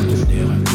appartenir à